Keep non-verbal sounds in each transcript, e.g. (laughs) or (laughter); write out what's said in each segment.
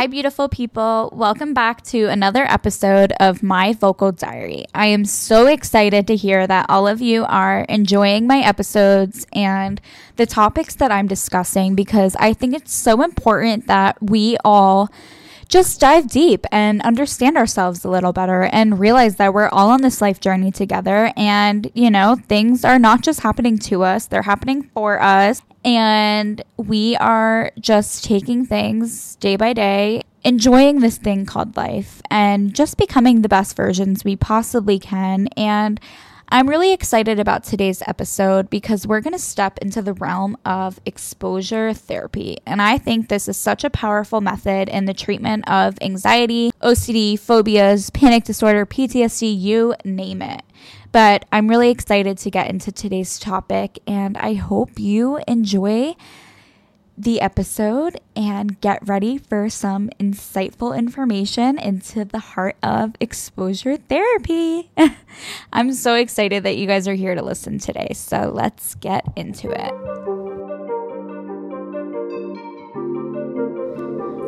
Hi, beautiful people. Welcome back to another episode of My Vocal Diary. I am so excited to hear that all of you are enjoying my episodes and the topics that I'm discussing because I think it's so important that we all just dive deep and understand ourselves a little better and realize that we're all on this life journey together. And, you know, things are not just happening to us, they're happening for us. And we are just taking things day by day, enjoying this thing called life, and just becoming the best versions we possibly can. And I'm really excited about today's episode because we're going to step into the realm of exposure therapy. And I think this is such a powerful method in the treatment of anxiety, OCD, phobias, panic disorder, PTSD, you name it. But I'm really excited to get into today's topic, and I hope you enjoy the episode and get ready for some insightful information into the heart of exposure therapy. (laughs) I'm so excited that you guys are here to listen today. So let's get into it.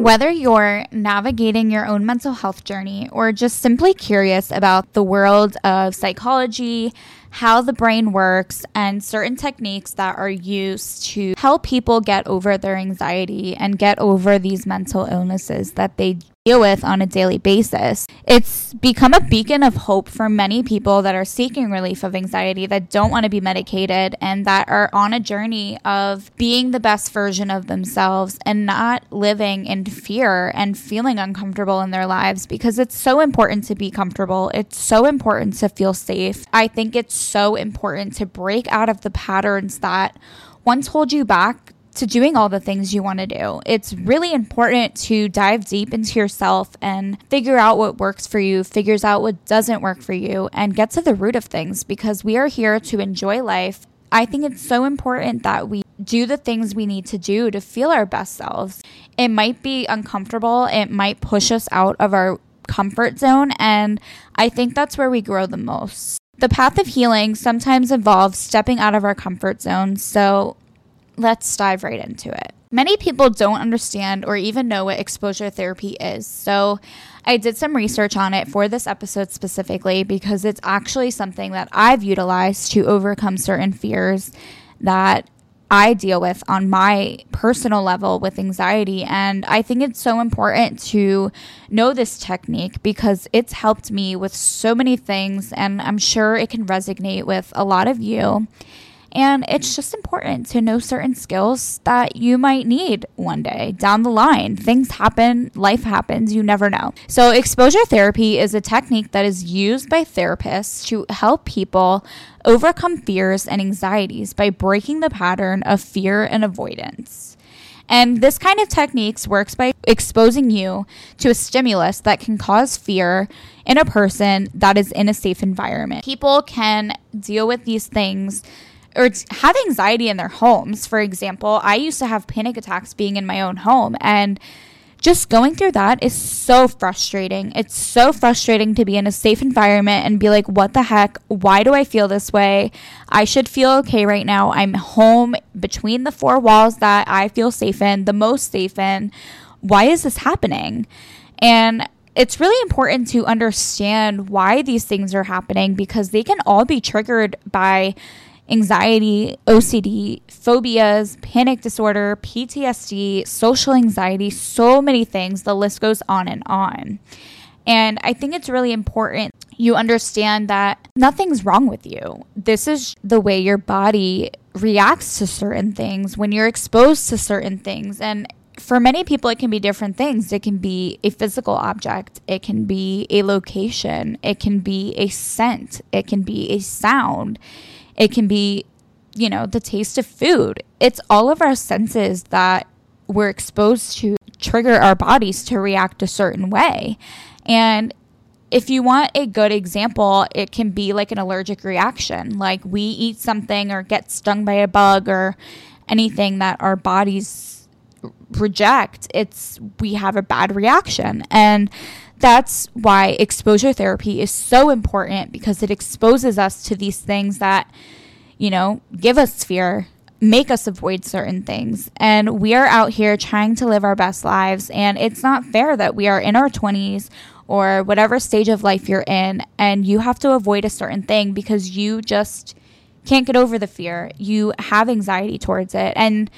Whether you're navigating your own mental health journey or just simply curious about the world of psychology, how the brain works, and certain techniques that are used to help people get over their anxiety and get over these mental illnesses that they deal with on a daily basis. It's become a beacon of hope for many people that are seeking relief of anxiety, that don't want to be medicated, and that are on a journey of being the best version of themselves and not living in fear and feeling uncomfortable in their lives because it's so important to be comfortable. It's so important to feel safe. I think it's so important to break out of the patterns that once hold you back to doing all the things you want to do. It's really important to dive deep into yourself and figure out what works for you, figures out what doesn't work for you, and get to the root of things because we are here to enjoy life. I think it's so important that we do the things we need to do to feel our best selves. It might be uncomfortable, it might push us out of our comfort zone, and I think that's where we grow the most. The path of healing sometimes involves stepping out of our comfort zone. So let's dive right into it. Many people don't understand or even know what exposure therapy is. So, I did some research on it for this episode specifically because it's actually something that I've utilized to overcome certain fears that I deal with on my personal level with anxiety. And I think it's so important to know this technique because it's helped me with so many things. And I'm sure it can resonate with a lot of you. And it's just important to know certain skills that you might need one day down the line. Things happen, life happens, you never know. So, exposure therapy is a technique that is used by therapists to help people overcome fears and anxieties by breaking the pattern of fear and avoidance. And this kind of techniques works by exposing you to a stimulus that can cause fear in a person that is in a safe environment. People can deal with these things or have anxiety in their homes. For example, I used to have panic attacks being in my own home and just going through that is so frustrating. It's so frustrating to be in a safe environment and be like, what the heck? Why do I feel this way? I should feel okay right now. I'm home between the four walls that I feel safe in, the most safe in. Why is this happening? And it's really important to understand why these things are happening because they can all be triggered by anxiety, OCD, phobias, panic disorder, PTSD, social anxiety, so many things. The list goes on and on. And I think it's really important you understand that nothing's wrong with you. This is the way your body reacts to certain things when you're exposed to certain things. And for many people, it can be different things. It can be a physical object, it can be a location, it can be a scent, it can be a sound it can be, you know, the taste of food. It's all of our senses that we're exposed to trigger our bodies to react a certain way. And if you want a good example, it can be like an allergic reaction. Like we eat something or get stung by a bug or anything that our bodies reject, it's we have a bad reaction. And that's why exposure therapy is so important because it exposes us to these things that, you know, give us fear make us avoid certain things. And we are out here trying to live our best lives. And it's not fair that we are in our 20s or whatever stage of life you're in and you have to avoid a certain thing because you just can't get over the fear. You have anxiety towards it. And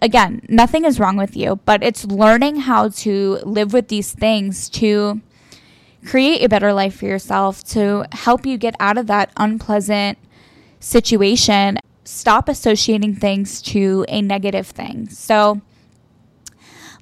again, nothing is wrong with you, but it's learning how to live with these things to create a better life for yourself, to help you get out of that unpleasant situation. Stop associating things to a negative thing. So,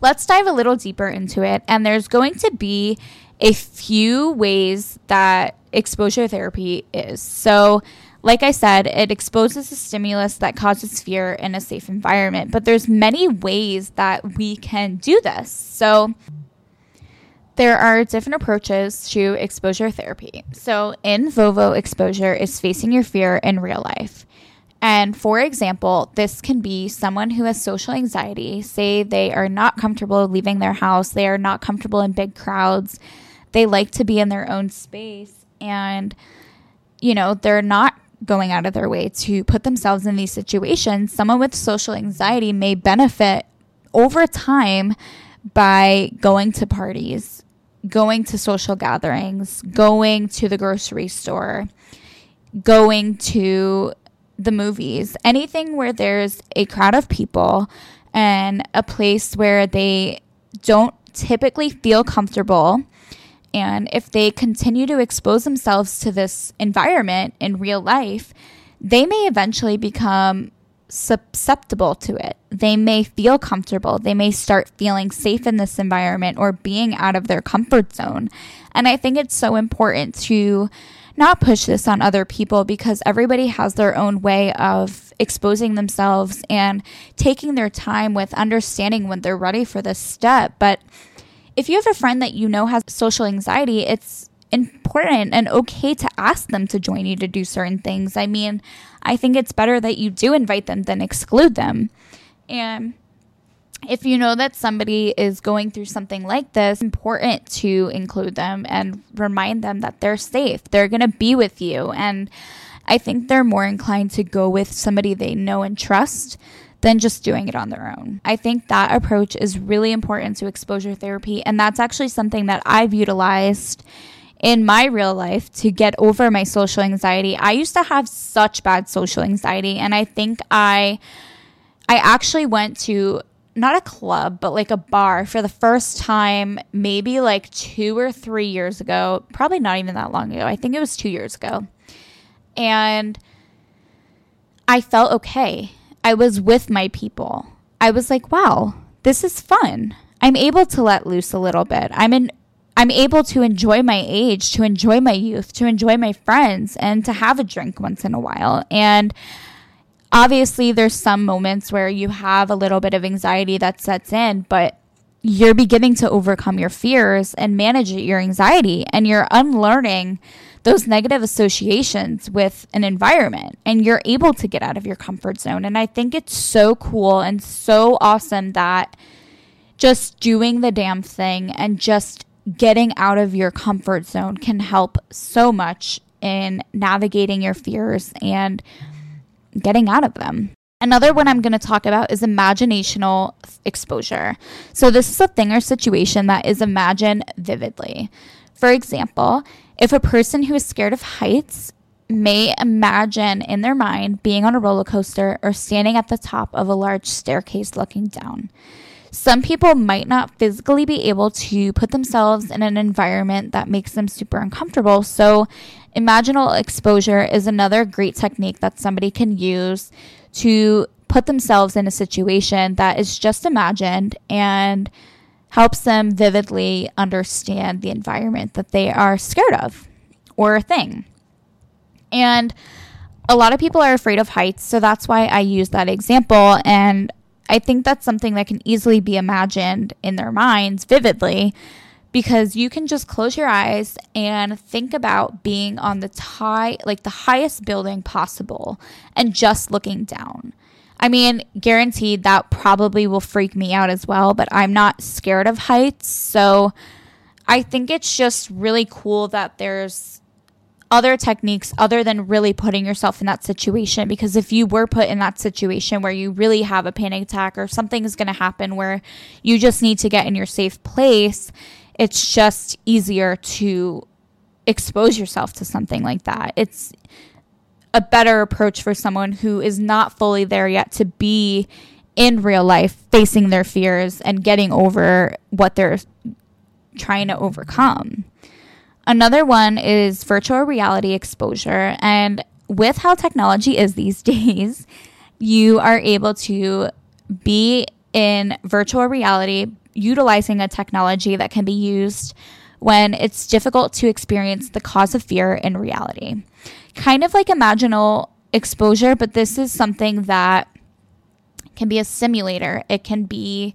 let's dive a little deeper into it. And there's going to be a few ways that exposure therapy is. So, like I said, it exposes a stimulus that causes fear in a safe environment, but there's many ways that we can do this. So there are different approaches to exposure therapy. So in vivo exposure is facing your fear in real life. And for example, this can be someone who has social anxiety, say they are not comfortable leaving their house, they are not comfortable in big crowds, they like to be in their own space and you know, they're not going out of their way to put themselves in these situations, someone with social anxiety may benefit over time by going to parties, going to social gatherings, going to the grocery store, going to the movies, anything where there's a crowd of people and a place where they don't typically feel comfortable and if they continue to expose themselves to this environment in real life, they may eventually become susceptible to it. They may feel comfortable. They may start feeling safe in this environment or being out of their comfort zone. And I think it's so important to not push this on other people because everybody has their own way of exposing themselves and taking their time with understanding when they're ready for this step. But if you have a friend that you know has social anxiety, it's important and okay to ask them to join you to do certain things. I mean, I think it's better that you do invite them than exclude them. And if you know that somebody is going through something like this, important to include them and remind them that they're safe. They're going to be with you. And I think they're more inclined to go with somebody they know and trust than just doing it on their own. I think that approach is really important to exposure therapy. And that's actually something that I've utilized in my real life to get over my social anxiety. I used to have such bad social anxiety and I think I I actually went to not a club, but like a bar for the first time maybe like 2 or 3 years ago, probably not even that long ago. I think it was 2 years ago. And I felt okay. I was with my people. I was like, wow, this is fun. I'm able to let loose a little bit. I'm in I'm able to enjoy my age, to enjoy my youth, to enjoy my friends and to have a drink once in a while. And obviously there's some moments where you have a little bit of anxiety that sets in, but you're beginning to overcome your fears and manage your anxiety and you're unlearning those negative associations with an environment and you're able to get out of your comfort zone. And I think it's so cool and so awesome that just doing the damn thing and just getting out of your comfort zone can help so much in navigating your fears and getting out of them. Another one I'm going to talk about is imaginational exposure. So, this is a thing or situation that is imagined vividly. For example, if a person who is scared of heights may imagine in their mind being on a roller coaster or standing at the top of a large staircase looking down. Some people might not physically be able to put themselves in an environment that makes them super uncomfortable. So, imaginal exposure is another great technique that somebody can use to put themselves in a situation that is just imagined and helps them vividly understand the environment that they are scared of or a thing. And a lot of people are afraid of heights, so that's why I use that example. And I think that's something that can easily be imagined in their minds vividly because you can just close your eyes and think about being on the tie like the highest building possible and just looking down. I mean, guaranteed that probably will freak me out as well, but I'm not scared of heights. So I think it's just really cool that there's other techniques other than really putting yourself in that situation. Because if you were put in that situation where you really have a panic attack or something is going to happen where you just need to get in your safe place, it's just easier to expose yourself to something like that. It's a better approach for someone who is not fully there yet to be in real life facing their fears and getting over what they're trying to overcome. Another one is virtual reality exposure. And with how technology is these (laughs) days, you are able to be in virtual reality utilizing a technology that can be used when it's difficult to experience the cause of fear in reality. Kind of like imaginal exposure, but this is something that can be a simulator, it can be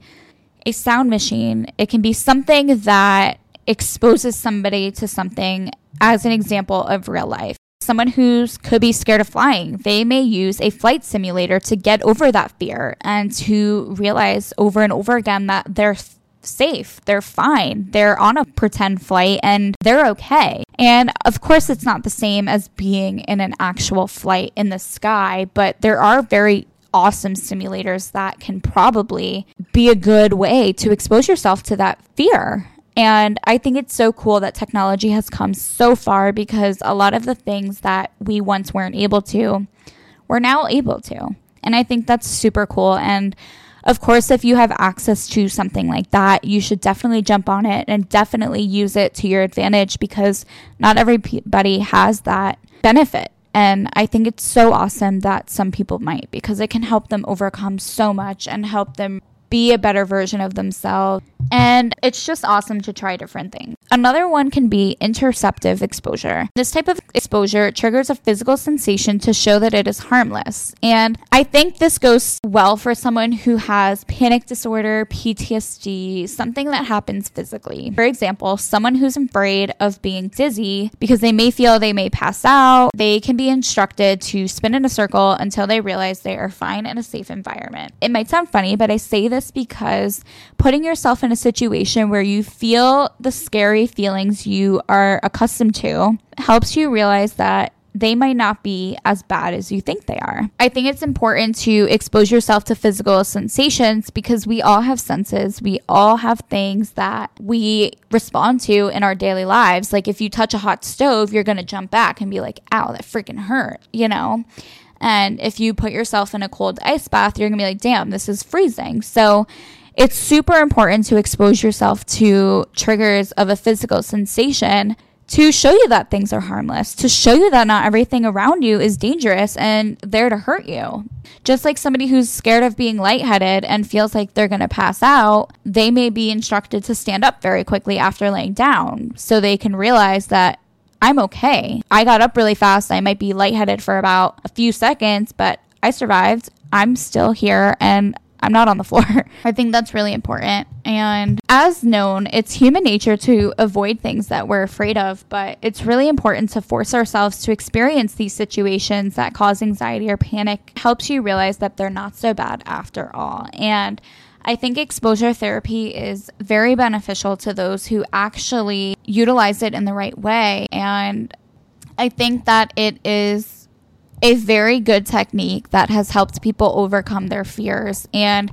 a sound machine, it can be something that exposes somebody to something as an example of real life. Someone who could be scared of flying, they may use a flight simulator to get over that fear and to realize over and over again that they're safe, they're fine, they're on a pretend flight and they're okay. And of course, it's not the same as being in an actual flight in the sky, but there are very awesome simulators that can probably be a good way to expose yourself to that fear. And I think it's so cool that technology has come so far because a lot of the things that we once weren't able to, we're now able to. And I think that's super cool. And of course, if you have access to something like that, you should definitely jump on it and definitely use it to your advantage because not everybody has that benefit. And I think it's so awesome that some people might because it can help them overcome so much and help them be a better version of themselves. And it's just awesome to try different things. Another one can be interceptive exposure. This type of exposure triggers a physical sensation to show that it is harmless. And I think this goes well for someone who has panic disorder, PTSD, something that happens physically. For example, someone who's afraid of being dizzy because they may feel they may pass out, they can be instructed to spin in a circle until they realize they are fine in a safe environment. It might sound funny, but I say this because putting yourself in a situation where you feel the scary feelings you are accustomed to helps you realize that they might not be as bad as you think they are. I think it's important to expose yourself to physical sensations because we all have senses. We all have things that we respond to in our daily lives. Like if you touch a hot stove, you're going to jump back and be like, ow, that freaking hurt, you know? And if you put yourself in a cold ice bath, you're going to be like, damn, this is freezing. So it's super important to expose yourself to triggers of a physical sensation to show you that things are harmless, to show you that not everything around you is dangerous and there to hurt you. Just like somebody who's scared of being lightheaded and feels like they're going to pass out, they may be instructed to stand up very quickly after laying down so they can realize that I'm okay. I got up really fast. I might be lightheaded for about a few seconds, but I survived. I'm still here and I'm not on the floor. (laughs) I think that's really important. And as known, it's human nature to avoid things that we're afraid of, but it's really important to force ourselves to experience these situations that cause anxiety or panic. Helps you realize that they're not so bad after all. And I think exposure therapy is very beneficial to those who actually utilize it in the right way. And I think that it is a very good technique that has helped people overcome their fears. And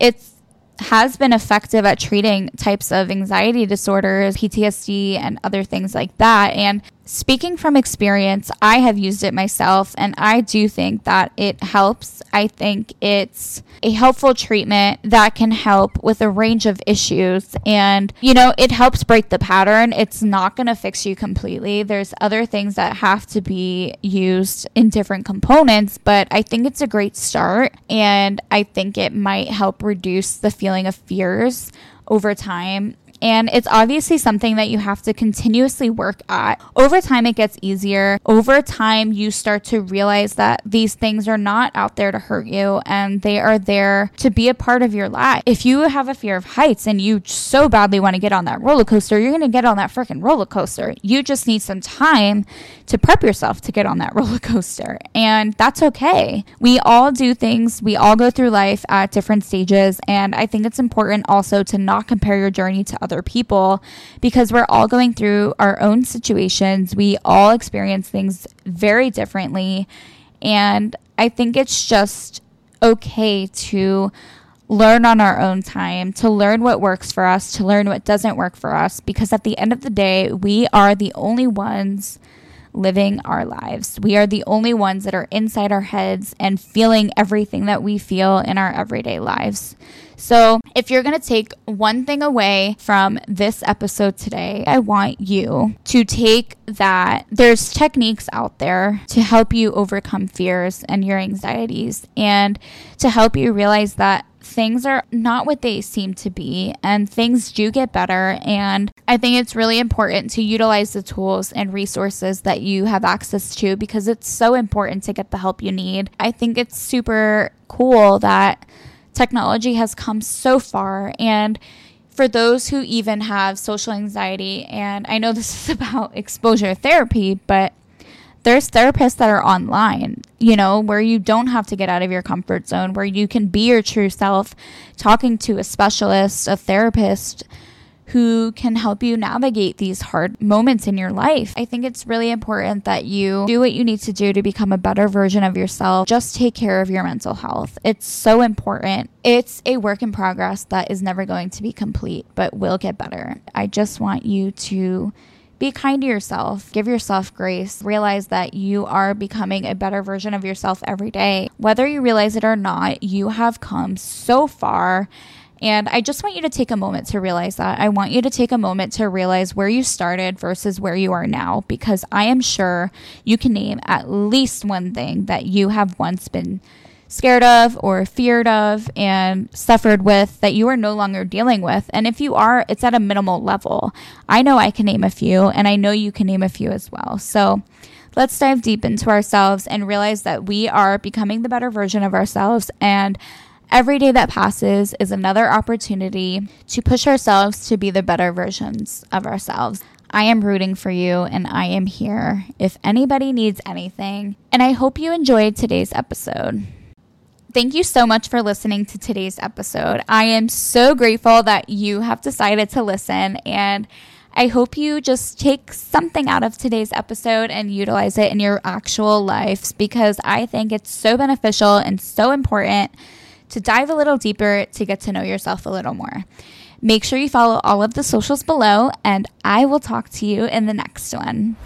it's has been effective at treating types of anxiety disorders, PTSD, and other things like that. And speaking from experience, I have used it myself, and I do think that it helps. I think it's a helpful treatment that can help with a range of issues. And, you know, it helps break the pattern. It's not going to fix you completely. There's other things that have to be used in different components, but I think it's a great start. And I think it might help reduce the feeling of fears over time and it's obviously something that you have to continuously work at. Over time, it gets easier. Over time, you start to realize that these things are not out there to hurt you and they are there to be a part of your life. If you have a fear of heights and you so badly want to get on that roller coaster, you're going to get on that freaking roller coaster. You just need some time to prep yourself to get on that (laughs) roller coaster. And that's okay. We all do things, we all go through life at different stages. And I think it's important also to not compare your journey to other people because we're all going through our own situations. We all experience things very differently. And I think it's just okay to learn on our own time, to learn what works for us, to learn what doesn't work for us, because at the end of the day, we are the only ones living our lives. We are the only ones that are inside our heads and feeling everything that we feel in our everyday lives. So, if you're going to take one thing away from this episode today, I want you to take that there's techniques out there to help you overcome fears and your anxieties and to help you realize that things are not what they seem to be and things do get better. And I think it's really important to utilize the tools and resources that you have access to because it's so important to get the help you need. I think it's super cool that technology has come so far and for those who even have social anxiety and I know this (laughs) is about exposure therapy, but there's therapists that are online, you know, where you don't have to get out of your comfort zone, where you can be your true self, talking to a specialist, a therapist who can help you navigate these hard moments in your life. I think it's really important that you do what you need to do to become a better version of yourself. Just take care of your mental health. It's so important. It's a work in progress that is never going to be complete, but will get better. I just want you to be kind to yourself, give yourself grace, realize that you are becoming a better version of yourself every day. Whether you realize it or not, you have come so far. And I just want you to take a moment to realize that. I want you to take a moment to realize where you started versus where you are now, because I am sure you can name at least one thing that you have once been scared of or feared of and suffered with that you are no longer dealing with. And if you are, it's at a minimal level. I know I can name a few, and I know you can name a few as well. So let's dive deep into ourselves and realize that we are becoming the better version of ourselves. And every day that passes is another opportunity to push ourselves to be the better versions of ourselves. I am rooting for you and I am here if anybody needs anything. And I hope you enjoyed today's episode. Thank you so much for listening to today's episode. I am so grateful that you have decided to listen and I hope you just take something out of today's episode and utilize it in your actual lives because I think it's so beneficial and so important to dive a little deeper to get to know yourself a little more. Make sure you follow all of the socials below, and I will talk to you in the next one.